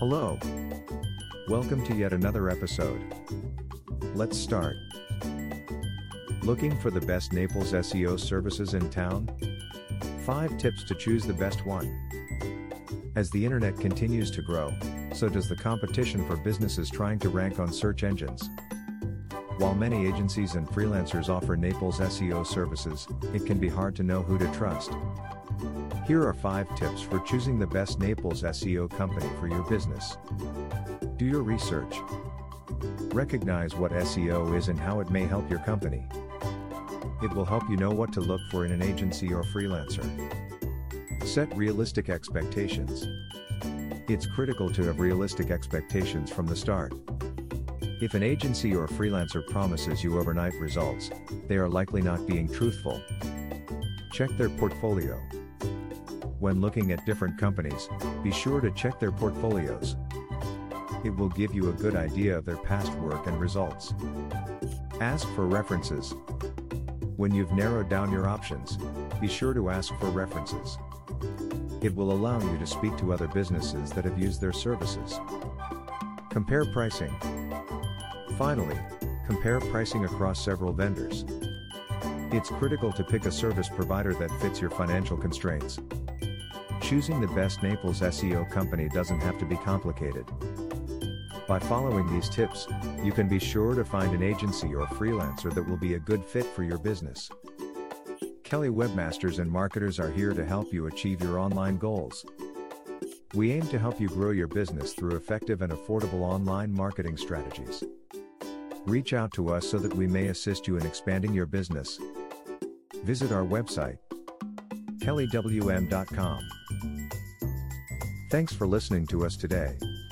Hello. Welcome to yet another episode. Let's start. Looking for the best Naples SEO services in town? 5 tips to choose the best one. As the internet continues to grow, so does the competition for businesses trying to rank on search engines. While many agencies and freelancers offer Naples SEO services, it can be hard to know who to trust. Here are 5 tips for choosing the best Naples SEO company for your business. Do your research. Recognize what SEO is and how it may help your company. It will help you know what to look for in an agency or freelancer. Set realistic expectations. It's critical to have realistic expectations from the start. If an agency or freelancer promises you overnight results, they are likely not being truthful. Check their portfolio. When looking at different companies, be sure to check their portfolios. It will give you a good idea of their past work and results. Ask for references. When you've narrowed down your options, be sure to ask for references. It will allow you to speak to other businesses that have used their services. Compare pricing. Finally, compare pricing across several vendors. It's critical to pick a service provider that fits your financial constraints. Choosing the best Naples SEO company doesn't have to be complicated. By following these tips, you can be sure to find an agency or freelancer that will be a good fit for your business. Kelly Webmasters and marketers are here to help you achieve your online goals. We aim to help you grow your business through effective and affordable online marketing strategies. Reach out to us so that we may assist you in expanding your business. Visit our website, kellywm.com. Thanks for listening to us today.